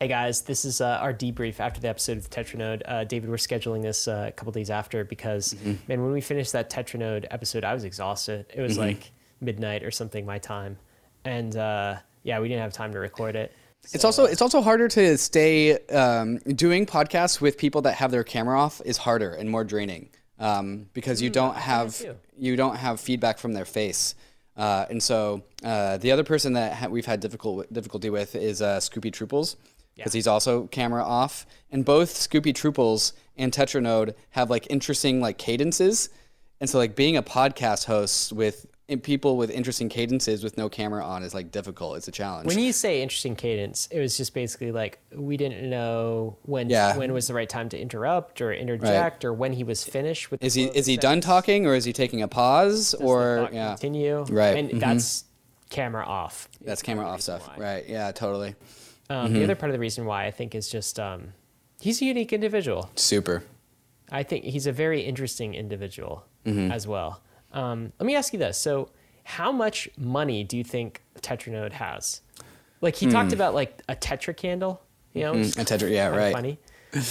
Hey guys, this is uh, our debrief after the episode of Tetranode. Uh, David, we're scheduling this uh, a couple days after because, Mm-hmm. man, when we finished that Tetranode episode, I was exhausted. It was Mm-hmm. like midnight or something my time, and uh, yeah, we didn't have time to record it. It's also it's also harder to stay um, doing podcasts with people that have their camera off is harder and more draining um, because you don't have you don't have feedback from their face. Uh, and so uh, the other person that ha- we've had difficult difficulty with is uh, Scoopy Trooples because Yeah. he's also camera off. And both Scoopy Trooples and Tetranode have like interesting like cadences. And so like being a podcast host with in people with interesting cadences with no camera on is like difficult. It's a challenge. When you say interesting cadence, it was just basically like we didn't know when Yeah. when was the right time to interrupt or interject or when he was finished with. Is he is he done talking or is he taking a pause Does or yeah continue Right, and mhm. that's camera off. that's camera off stuff why. right yeah totally Um, Mm-hmm. The other part of the reason why I think is just um, he's a unique individual. super I think he's a very interesting individual Mm-hmm. as well. Um, let me ask you this: so, how much money do you think Tetranode has? Like he talked about like a Tetra candle, you know, Mm, a Tetra yeah right funny.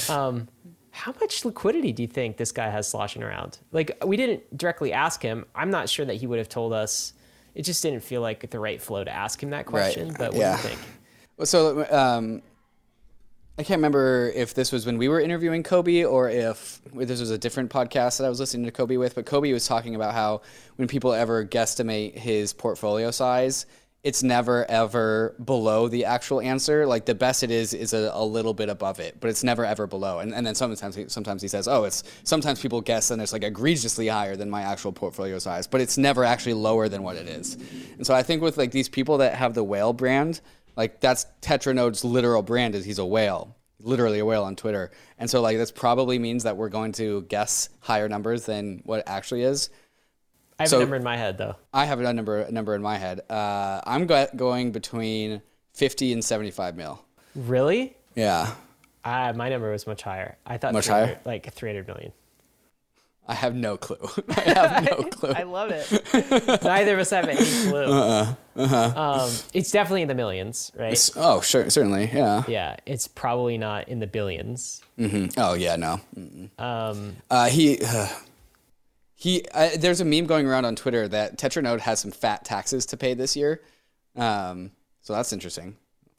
Um, how much liquidity do you think this guy has sloshing around? Like we didn't directly ask him. I'm not sure that he would have told us. It just didn't feel like the right flow to ask him that question. But what Yeah. do you think? So um, I can't remember if this was when we were interviewing Cobie or if this was a different podcast that I was listening to Cobie with. But Cobie was talking about how when people ever guesstimate his portfolio size, it's never ever below the actual answer. Like the best it is is a, a little bit above it, but it's never ever below. And, and then sometimes he, sometimes he says, oh, it's sometimes people guess and it's like egregiously higher than my actual portfolio size, but it's never actually lower than what it is. And so I think with like these people that have the whale brand, like that's Tetranode's literal brand is he's a whale, literally a whale on Twitter. And so like this probably means that we're going to guess higher numbers than what it actually is. I have So- a number in my head though. I have a number a number in my head. Uh, I'm go- going between 50 and 75 mil. Really? Yeah. Ah, my number was much higher. I thought Much higher? like 300 million. I have no clue. I have no clue. I love it. Neither of us have any clue. Uh-uh. Um, it's definitely in the millions, right? oh, sure, certainly. Yeah. Yeah, it's probably not in the billions. Mhm. Oh, yeah, no. Mm-mm. Um, Uh, he he uh, there's a meme going around on Twitter that Tetranode has some fat taxes to pay this year. Um, so that's interesting.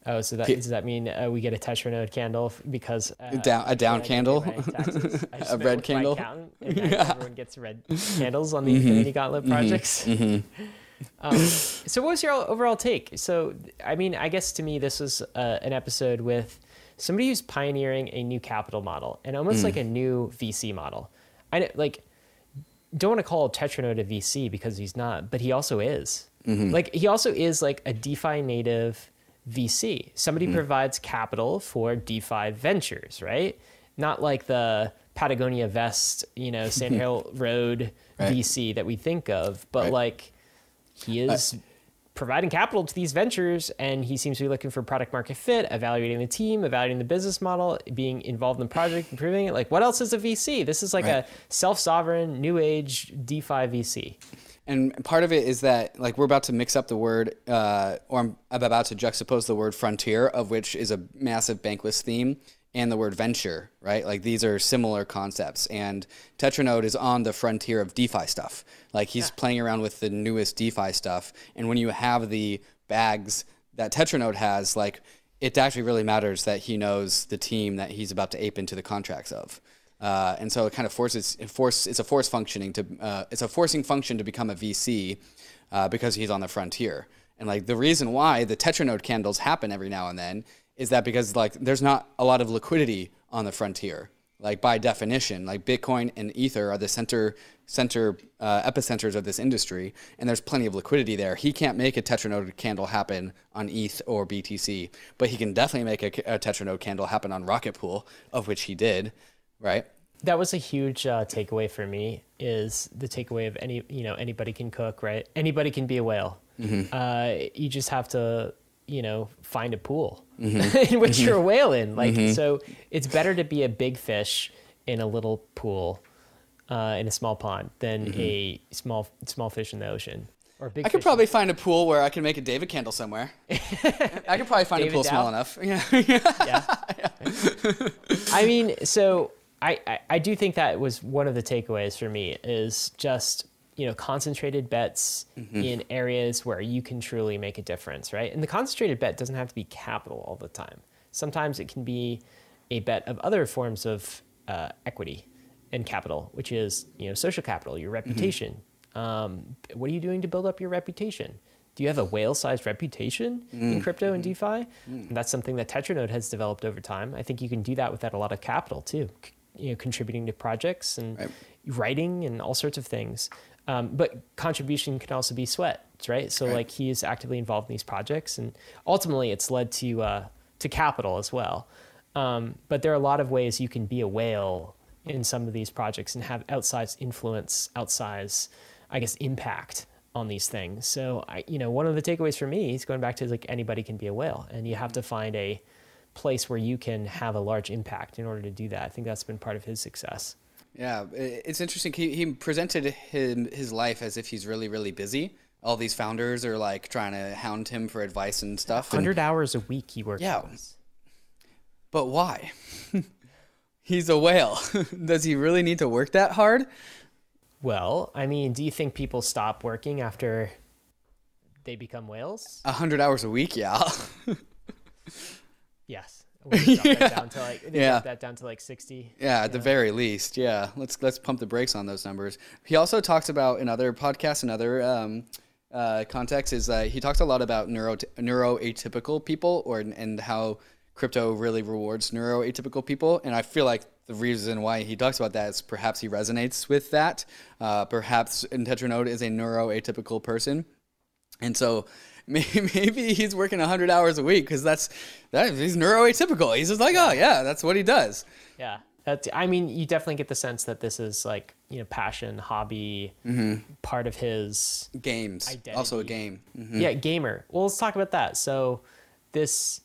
Oh, so that Pe- does that mean uh, we get a Tetranode candle because uh, down- a down candle? pay my taxes? I just A red candle? accountant, and now everyone gets red candles on the Mm-hmm. Infinity Gauntlet projects. um, so, what was your overall take? So, I mean, I guess to me, this was uh, an episode with somebody who's pioneering a new capital model and Mm. almost like a new VC model. I like don't want to call Tetranode a VC because he's not, but he also is. Mm-hmm. Like he also is like a DeFi native VC. Somebody Mm-hmm. provides capital for DeFi ventures, right? Not like the Patagonia Vest, you know, Sand Hill Road Right. VC that we think of, but Right. like he is providing capital to these ventures and he seems to be looking for product market fit evaluating the team evaluating the business model being involved in the project improving it like what else is a vc this is like Right. a self-sovereign new age defi vc And part of it is that like we're about to mix up the word, uh, or I'm about to juxtapose the word frontier, of which is a massive bankless theme, and the word venture, right? Like these are similar concepts. And Tetranode is on the frontier of DeFi stuff. Like he's playing around with the newest DeFi stuff. And when you have the bags that Tetranode has, like it actually really matters that he knows the team that he's about to ape into the contracts of. Uh, and so it kind of forces it force it's a force functioning to uh, it's a forcing function to become a VC uh, because he's on the frontier. And like the reason why the Tetranode candles happen every now and then is that because like there's not a lot of liquidity on the frontier. Like by definition, like Bitcoin and Ether are the center center uh, epicenters of this industry, and there's plenty of liquidity there. He can't make a Tetranode candle happen on ETH or BTC, but he can definitely make a, a Tetranode candle happen on Rocket Pool, of which he did, right? that was a huge uh, takeaway for me is the takeaway of any you know anybody can cook right anybody can be a whale uh, you just have to you know find a pool in which you're a whale in like so it's better to be a big fish in a little pool uh, in a small pond than a small small fish in the ocean Or big I could fish. probably find a pool where I can make a David candle somewhere. I could probably find David a pool small Dow? enough. Yeah. yeah. I mean, so I, I, I do think that was one of the takeaways for me is just, you know, concentrated bets mm-hmm. in areas where you can truly make a difference, right? And the concentrated bet doesn't have to be capital all the time. Sometimes it can be a bet of other forms of uh, equity and capital, which is, you know, social capital, your mm-hmm. reputation. Um, what are you doing to build up your reputation? Do you have a whale-sized reputation in mm. crypto and mm-hmm. DeFi? And that's something that Tetranode has developed over time. I think you can do that without a lot of capital too. c- You know, contributing to projects and Right. writing and all sorts of things. Um, but contribution can also be sweat, right? So Right. like he is actively involved in these projects, and ultimately it's led to uh, to capital as well. Um, but there are a lot of ways you can be a whale in some of these projects and have outsized influence, outsized, I guess, impact on these things. So I, you know, one of the takeaways for me is going back to like anybody can be a whale, and you have to find a place where you can have a large impact in order to do that. I think that's been part of his success. Yeah, it's interesting. He, he presented him, his life as if he's really, really busy. All these founders are like trying to hound him for advice and stuff. and- Hundred hours a week he works. Yeah. but why? he's a whale. Does he really need to work that hard? Well, I mean, do you think people stop working after they become whales? A hundred hours a week, yeah. Yes. We can drop that down to like Yeah. that down to like sixty. Yeah, at the very least. Yeah, let's let's pump the brakes on those numbers. He also talks about in other podcasts and other um, uh, contexts is that he talks a lot about neuro neuroatypical people or and how crypto really rewards neuroatypical people. And I feel like the reason why he talks about that is perhaps he resonates with that. Uh, perhaps Tetranode is a neuroatypical person. And so maybe he's working 100 hours a week because that's that he's neuroatypical. He's just like, oh yeah, that's what he does. Yeah. That's, I mean, you definitely get the sense that this is like, you know, passion, hobby, part of his Games, also a Identity. game. Mhm. Yeah, gamer. Well, let's talk about that. So, this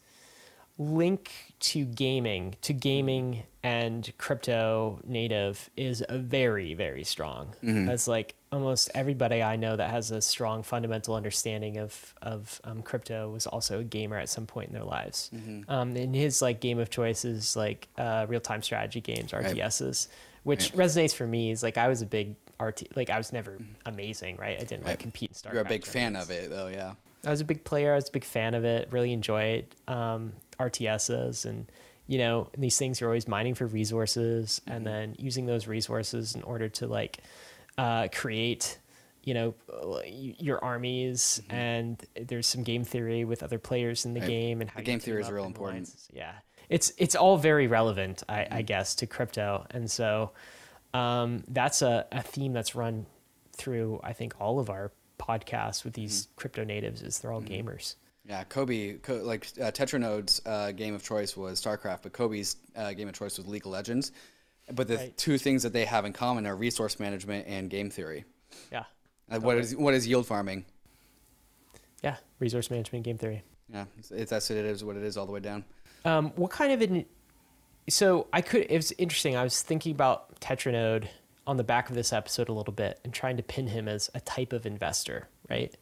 link to gaming, to gaming and crypto native is very, very strong. As like almost everybody I know that has a strong fundamental understanding of of um, crypto was also a gamer at some point in their lives. Um, and his like game of choice is like uh, real time strategy games, RTSs, which resonates for me. Is like I was a big RT, like I was never amazing, right? I didn't like Right. compete in StarCraft. You're a big fan tournaments. of it, though. Yeah. I was a big player. I was a big fan of it. Really enjoyed um, RTSs, and you know these things are always mining for resources, and mm-hmm. then using those resources in order to like uh, create, you know, your armies. Mm-hmm. And there's some game theory with other players in the Right. game, and how The game theory is real important. alliances. Yeah, it's it's all very relevant, I, I mm-hmm. guess, to crypto, and so um, that's a, a theme that's run through I think all of our podcasts with these crypto natives is they're all gamers. Yeah, Cobie, Co- like uh, Tetranode's uh, game of choice was StarCraft, but Cobie's uh, game of choice was League of Legends. But the Right. two things that they have in common are resource management and game theory. Yeah. Uh, what is what is yield farming? Yeah. Resource management, game theory. Yeah, it's, it's that's what it is. What it is all the way down. Um, what kind of an so I could it was interesting. I was thinking about Tetranode on the back of this episode a little bit and trying to pin him as a type of investor, right?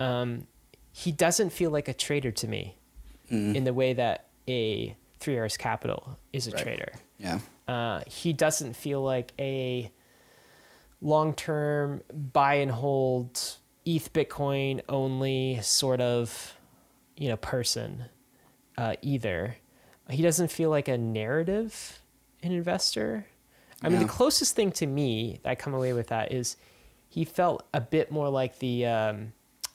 Um, he doesn't feel like a trader to me in the way that a Three Arrows Capital is a Right. trader. Yeah. Uh, he doesn't feel like a long term buy and hold ETH Bitcoin only sort of you know person uh, either. He doesn't feel like a narrative an investor. I mean, Yeah. the closest thing to me that I come away with that is he felt a bit more like the um,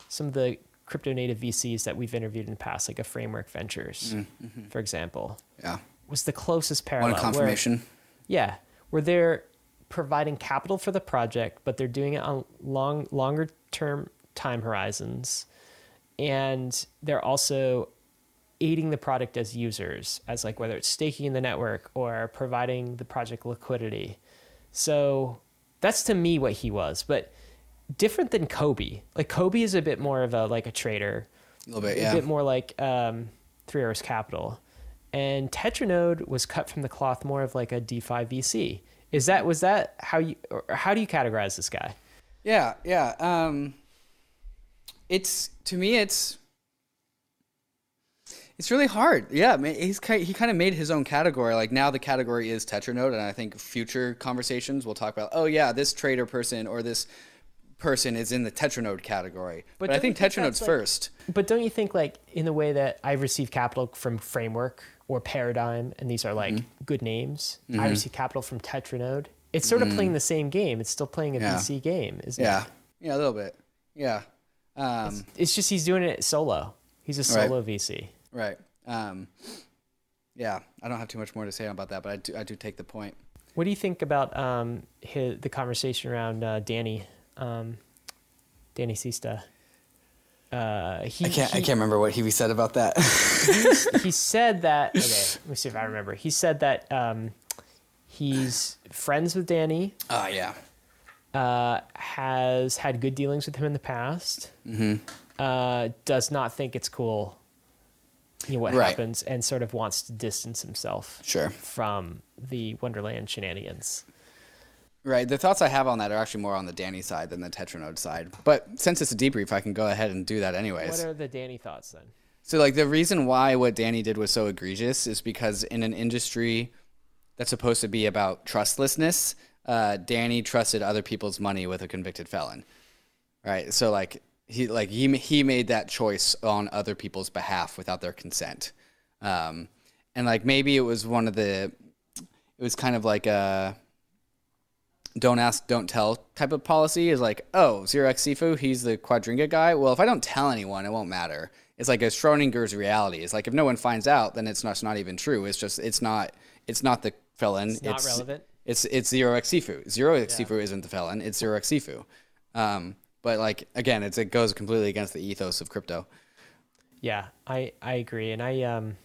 some of the crypto native VCs that we've interviewed in the past, like a Framework Ventures, mm, mm-hmm. for example, Yeah. was the closest parallel. One where- confirmation. yeah, where they're providing capital for the project, but they're doing it on long, longer term time horizons, and they're also aiding the product as users, as like whether it's staking in the network or providing the project liquidity. So that's to me what he was, but different than Cobie. Like Cobie is a bit more of a like a trader, A little bit. Yeah. A bit more like um, Three Arrows Capital, and Tetranode was cut from the cloth more of like a DeFi VC. Is that was that how you or how do you categorize this guy? Yeah, yeah. Um, it's to me it's it's really hard. Yeah, ma- he's ki- he kind of made his own category. Like now the category is Tetranode, and I think future conversations we'll talk about. Oh yeah, this trader person or this person is in the Tetranode category. But, I think Tetranode's like- first. But don't you think like in the way that I receive capital from Framework or Paradigm, and these are like Mm-hmm. good names, I receive capital from Tetranode. It's sort of playing the same game. It's still playing a Mm. Yeah. VC game, isn't Yeah, it? yeah, a little bit. Yeah, um, It's just he's doing it solo. He's a Right. solo VC. right. Um, yeah, I don't have too much more to say about that, but I do I do take the point. What do you think about um, his, the conversation around uh, Danny, um, Danny Sesta? Uh, he, I can't I can't remember what he said about that. he said that. Okay, let me see if I remember. He said that um, he's friends with Danny, Oh yeah. uh, has had good dealings with him in the past, Mm-hmm. uh, does not think it's cool, you know, what Right. happens, and sort of wants to distance himself Sure. from the Wonderland shenanigans. Right. The thoughts I have on that are actually more on the Danny side than the Tetranode side. But since it's a debrief, I can go ahead and do that anyways. What are the Danny thoughts then? So like the reason why what Danny did was so egregious is because in an industry that's supposed to be about trustlessness, uh, Danny trusted other people's money with a convicted felon. Right. So like he like he he made that choice on other people's behalf without their consent. Um, and like maybe it was one of the it was kind of like a don't ask, don't tell type of policy is like, oh, Zero X Sifu, he's the Quadriga guy. Well, if I don't tell anyone, it won't matter. It's like a Schrodinger's reality. It's like if no one finds out, then it's not, it's not even true. It's just it's not it's not the felon. It's not relevant? It's it's Zero X Sifu. Zero X Yeah. Sifu isn't the felon. It's Zero X Sifu. Um, but like again, it's it goes completely against the ethos of crypto. Yeah, I I agree, and I um,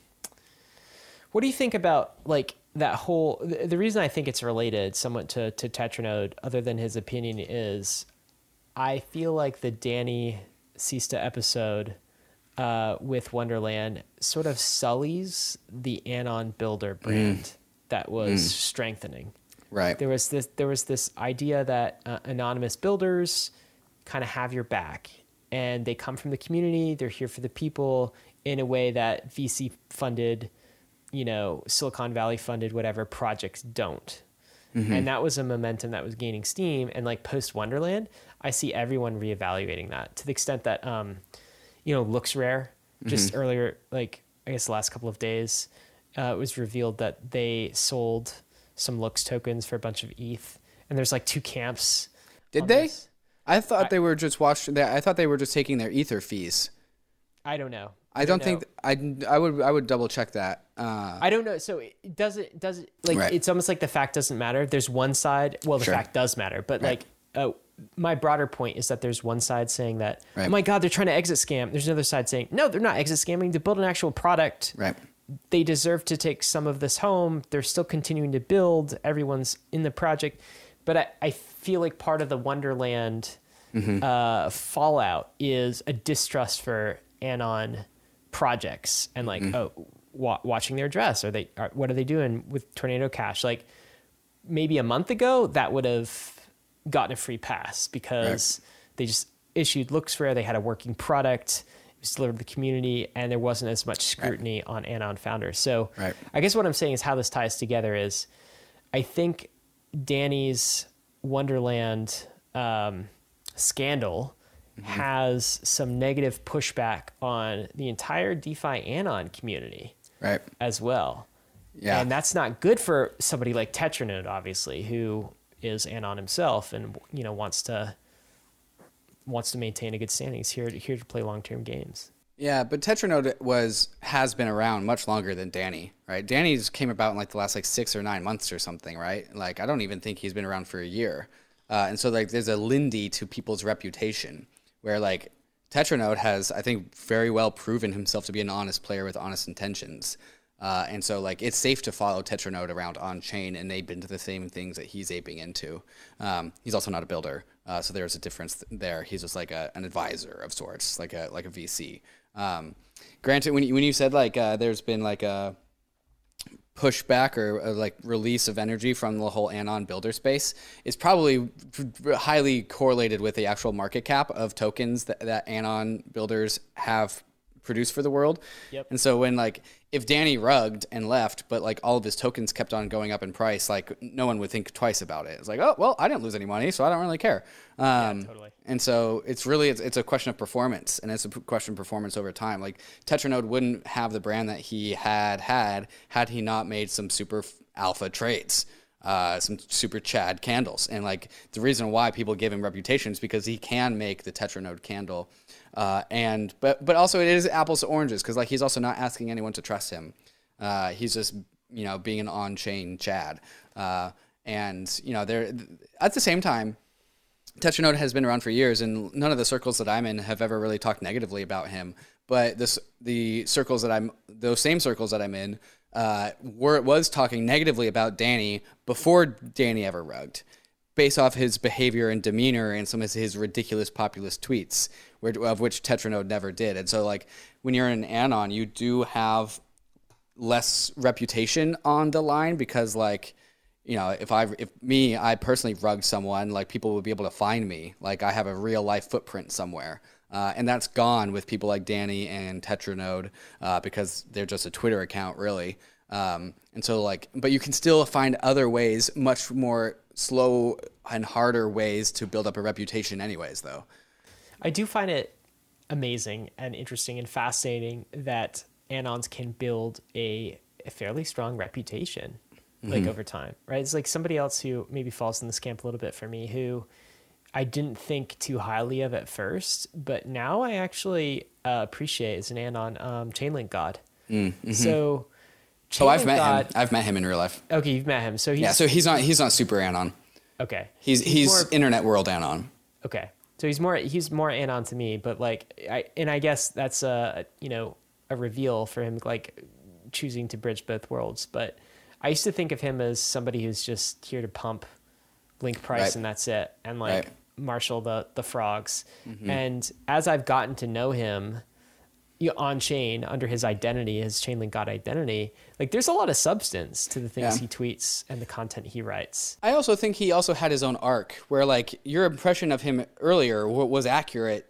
what do you think about like that whole? The, the reason I think it's related somewhat to to Tetranode, other than his opinion, is I feel like the Danny Sesta episode uh, with Wonderland sort of sullies the Anon Builder brand that was strengthening Right. there was this there was this idea that uh, anonymous builders kind of have your back and they come from the community they're here for the people in a way that vc funded you know silicon valley funded whatever projects don't and that was a momentum that was gaining steam and like post wonderland i see everyone reevaluating that to the extent that um you know LooksRare just earlier like i guess the last couple of days uh, it was revealed that they sold some looks tokens for a bunch of eth and there's like two camps Did they? this. I thought they were just watching. That. I thought they were just taking their ether fees. i don't know I don't think I I would I would double check that. Uh, I don't know. So it does it does it like Right. it's almost like the fact doesn't matter. There's one side. Well, the Sure. fact does matter, but like uh, my broader point is that there's one side saying that Right. oh my god they're trying to exit scam. There's another side saying no they're not exit scamming. To build an actual product, right. they deserve to take some of this home. They're still continuing to build. Everyone's in the project, but I, I feel like part of the Wonderland uh, fallout is a distrust for Anon projects and like oh wa- watching their dress. Are they? Are, what are they doing with Tornado Cash? Like maybe a month ago that would have gotten a free pass because they just issued LooksRare. They had a working product. It was delivered to the community, and there wasn't as much scrutiny on Anon founders. So Right. I guess what I'm saying is how this ties together is I think Danny's Wonderland um, scandal Mm-hmm. has some negative pushback on the entire DeFi Anon community Right. as well. Yeah. And that's not good for somebody like Tetranode, obviously, who is Anon himself and you know wants to wants to maintain a good standing. He's here here to play long term games. Yeah, but Tetranode was has been around much longer than Danny, right? Danny's came about in like the last like six or nine months or something, right? Like I don't even think he's been around for a year, uh, and so like there's a Lindy to people's reputation, where like Tetranode has I think very well proven himself to be an honest player with honest intentions, uh, and so like it's safe to follow Tetranode around on chain and ape into the same things that he's aping into. Um, he's also not a builder, uh, so there's a difference there. He's just like a, an advisor of sorts, like a like a VC. Um, granted, when you, when you said like uh, there's been like a pushback or uh, like release of energy from the whole anon builder space is probably highly correlated with the actual market cap of tokens that, that anon builders have produced for the world. Yep. And so when like if Danny rugged and left, but like all of his tokens kept on going up in price, like no one would think twice about it. It's like, oh well, I didn't lose any money, so I don't really care. Um, totally. And so it's really it's, it's a question of performance, and it's a question of performance over time. Like Tetranode wouldn't have the brand that he had had had he not made some super alpha trades. Uh, some super Chad candles, and like the reason why people give him reputation is because he can make the Tetranode candle, uh, and but but also it is apples to oranges because like he's also not asking anyone to trust him. Uh, he's just you know being an on-chain Chad, uh, and you know there at the same time, Tetranode has been around for years, and none of the circles that I'm in have ever really talked negatively about him. But this the circles that I'm those same circles that I'm in uh, were was talking negatively about Danny before Danny ever rugged based off his behavior and demeanor and some of his ridiculous populist tweets, of which Tetranode never did. And so, like, when you're an anon, you do have less reputation on the line because, like, you know, if I, if me, I personally rug someone, like, people would be able to find me. Like, I have a real life footprint somewhere. Uh, and that's gone with people like Danny and Tetranode uh, because they're just a Twitter account, really. Um, and so, like, but you can still find other ways, much more slow and harder ways to build up a reputation, anyways, though. I do find it amazing and interesting and fascinating that anons can build a, a fairly strong reputation like over time, right? It's like somebody else who maybe falls in this camp a little bit for me who I didn't think too highly of at first, but now I actually uh, appreciate as an anon um, Chainlink God. So, Oh, I've met him. I've met him in real life. Okay, you've met him. So he's Yeah, so he's not he's not super anon. okay. He's he's, more- internet world anon. Okay. So he's more he's more anon to me, but like I and I guess that's a you know a reveal for him like choosing to bridge both worlds. But I used to think of him as somebody who's just here to pump link price Right. and that's it, and like Right. marshal the the frogs. Mm-hmm. And as I've gotten to know him on chain under his identity, his Chainlink God identity, like there's a lot of substance to the things Yeah. he tweets and the content he writes. I also think he also had his own arc where like your impression of him earlier was accurate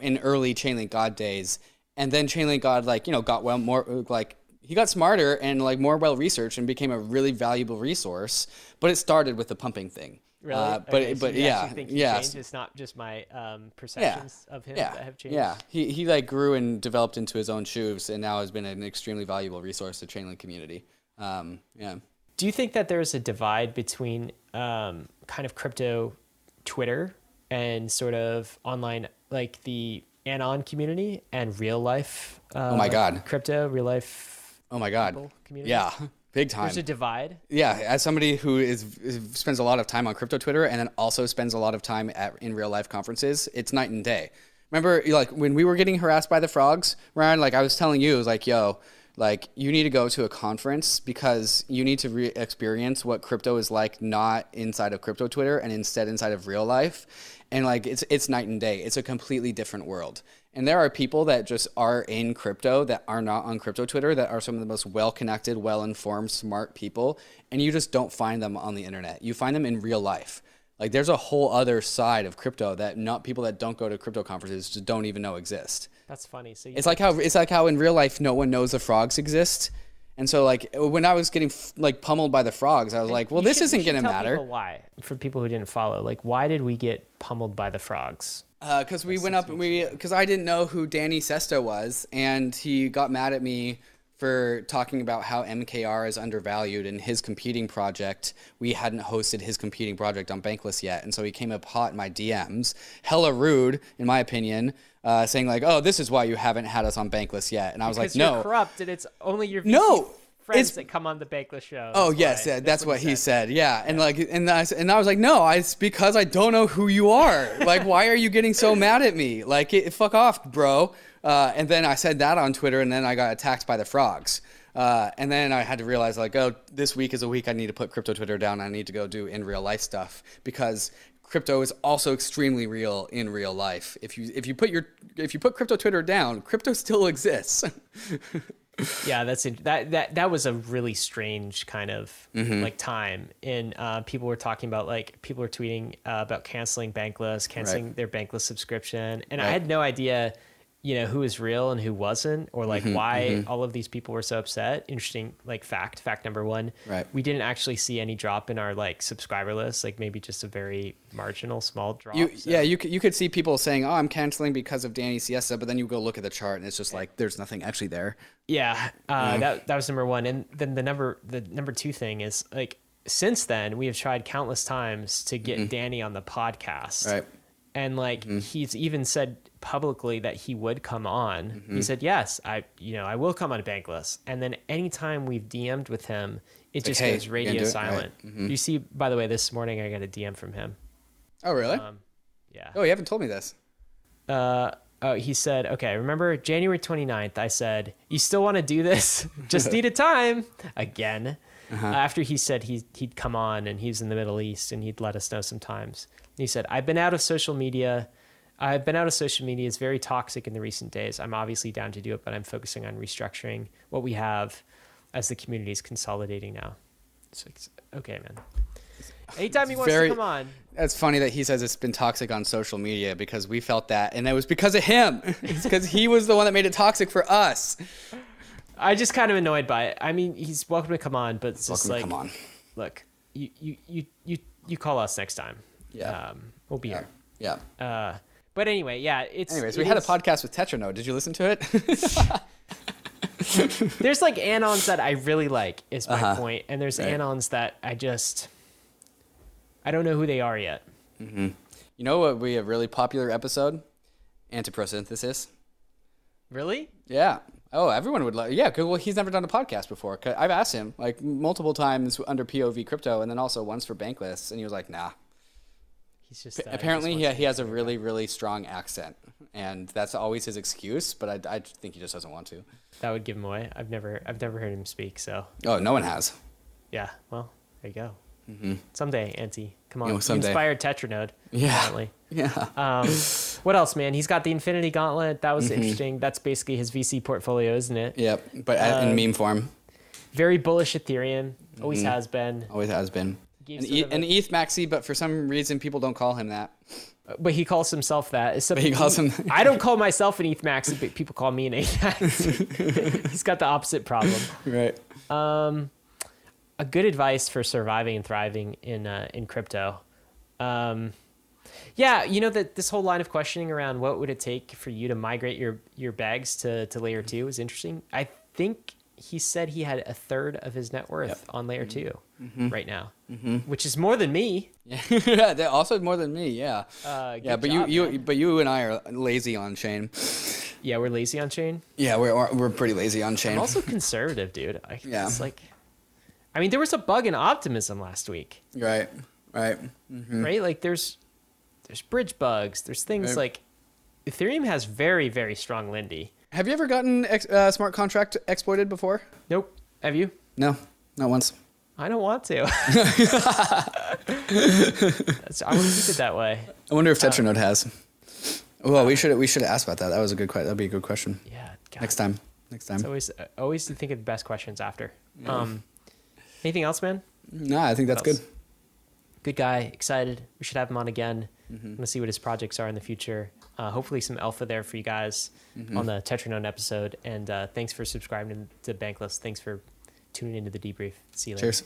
in early Chainlink God days, and then Chainlink God like you know got well more like he got smarter and like more well researched and became a really valuable resource. But it started with the pumping thing. Really? Uh, but Okay, so but you yeah actually think he yeah changed? It's not just my um, perceptions of him yeah that have changed. yeah he he like grew and developed into his own shoes and now has been an extremely valuable resource to Chainlink community. Um, yeah. Do you think that there's a divide between um, kind of crypto Twitter and sort of online, like the anon community and real life? Uh, Oh my God. Crypto, real life. Oh my God. Community? Yeah. Big time. There's a divide. Yeah, as somebody who is, is spends a lot of time on crypto Twitter and then also spends a lot of time at in real life conferences, it's night and day. Remember, like when we were getting harassed by the frogs, Ryan? Like I was telling you, it was like, yo, like you need to go to a conference because you need to re- experience what crypto is like, not inside of crypto Twitter and instead inside of real life. And like it's it's night and day. It's a completely different world. And there are people that just are in crypto that are not on crypto Twitter that are some of the most well connected, well informed, smart people. And you just don't find them on the internet. You find them in real life. Like there's a whole other side of crypto that not people that don't go to crypto conferences just don't even know exist. That's funny. So It's like how it's like how in real life no one knows the frogs exist. And so like when I was getting like pummeled by the frogs, I was like, well, You this should- isn't going to matter. why for people who didn't follow. Like, why did we get pummeled by the frogs? Because Uh, we went up and we because I didn't know who Danny Sesta was, and he got mad at me for talking about how MKR is undervalued in his competing project. We hadn't hosted his competing project on Bankless yet, and so he came up hot in my DMs, hella rude in my opinion, uh, saying like, "Oh, this is why you haven't had us on Bankless yet," and I was Because like, you're "No." corrupt and it's only your VC No, friends it's- that come on the Bankless show. Oh yes, why. yeah, that's, what, he said. Yeah, and like, and I, and I was like, no, I, it's because I don't know who you are. like, why are you getting so mad at me? Like, it, fuck off, bro. Uh, and then I said that on Twitter, and then I got attacked by the frogs. Uh, and then I had to realize, like, oh, this week is a week I need to put crypto Twitter down. I need to go do in real life stuff because crypto is also extremely real in real life. If you if you put your if you put crypto Twitter down, crypto still exists. yeah, that's it. That that that was a really strange kind of Mm-hmm. like time, and uh, people were talking about like people were tweeting uh, about canceling Bankless, canceling their Bankless subscription, and I had no idea, you know, who was real and who wasn't, or like Mm-hmm, why all of these people were so upset. Interesting, like fact. Fact number one, Right. We didn't actually see any drop in our like subscriber list, like maybe just a very marginal, small drop. You, so- yeah, you could, you could see people saying, "Oh, I'm canceling because of Danny Siesta," but then you go look at the chart and it's just like there's nothing actually there. Yeah, uh, that that was number one, and then the number the number two thing is like since then we have tried countless times to get Danny on the podcast, Right. And like he's even said publicly that he would come on. He said, "Yes, I you know I will come on Bankless." And then anytime we've DM'd with him, it just "Hey, goes radio it?" Right. silent. You see, by the way, this morning I got a DM from him. Oh, really? Um, yeah. oh, you haven't told me this. uh, oh, he said, okay, remember January 29th, I said, you still want to do this? Just need a time again. Uh-huh. After he said he, he'd come on and he's in the Middle East and he'd let us know sometimes. He said, I've been out of social media. I've been out of social media. It's very toxic in the recent days. I'm obviously down to do it, but I'm focusing on restructuring what we have as the community is consolidating now. It's okay, man. Anytime he wants very- to come on, That's funny that he says it's been toxic on social media because we felt that, and it was because of him. it's because he was the one that made it toxic for us. I just kind of annoyed by it. I mean, he's welcome to come on, but it's just Welcome to like, come on. look, you, you, you, you, you call us next time. Yeah. Um, we'll be here. Yeah. Uh, but anyway, yeah, it's. Anyways, it we had a podcast with Tetranode. Did you listen to it? There's like anons that I really like, is my Uh-huh. point, and there's Right. anons that I just, I don't know who they are yet. you know what? We a really popular episode, antiprosynthesis. Really? Yeah. Oh, everyone would love. Yeah. Well, he's never done a podcast before. 'Cause I've asked him like multiple times under POV crypto, and then also once for Bankless, and he was like, "Nah." He's just uh, Apparently, just he, he has a really, really strong accent, and that's always his excuse. But I, I think he just doesn't want to. that would give him away. I've never, I've never heard him speak. So Oh, no one has. yeah, well, there you go. Someday, Auntie, come on. Mm-hmm. You someday. inspired Tetranode. Yeah. Apparently. Yeah. Um, what else, man? He's got the Infinity Gauntlet. That Mm-hmm. was interesting. That's basically his VC portfolio, isn't it? Yep. But uh, in meme form, Very bullish Ethereum. Always has been. always has been. An, e- an ETH maxi, but for some reason people don't call him that. But he calls himself that. It's he calls him- I don't call myself an ETH max, but people call me an ETH max. He's got the opposite problem. Right. A good advice for surviving and thriving in uh, in crypto. Um, yeah, you know that this whole line of questioning around what would it take for you to migrate your your bags to to layer two is interesting. I think he said he had a third of his net worth Yep. Mm-hmm. on layer 2 right now, which is more than me. Yeah. They're also more than me. Yeah. Uh, yeah. But job, you, you, but you and I are lazy on chain. yeah, we're lazy on chain. Yeah, we're we're pretty lazy on chain. I'm also conservative, dude. I, Yeah. It's like, I mean, there was a bug in optimism last week, right. Right. right? Like, there's there's bridge bugs. There's things Right. like Ethereum has very very strong Lindy. Have you ever gotten ex- uh, smart contract exploited before? Nope. Have you? No, not once. I don't want to. That's- I want to keep it that way. I wonder if Tetranode has. Well, we should we should have asked about that. That was a good. That'd be a good question. Yeah. God, Next time. Next time. It's always always to think of the best questions after. Um, anything else, man? No, I think that's good. else? Good. Guy. Excited. We should have him on again. Mm-hmm. I'm gonna see what his projects are in the future. Uh, hopefully, some alpha there for you guys Mm-hmm. on the Tetranode episode. And uh, thanks for subscribing to Bankless. Thanks for tuning into the debrief. See you later. Cheers.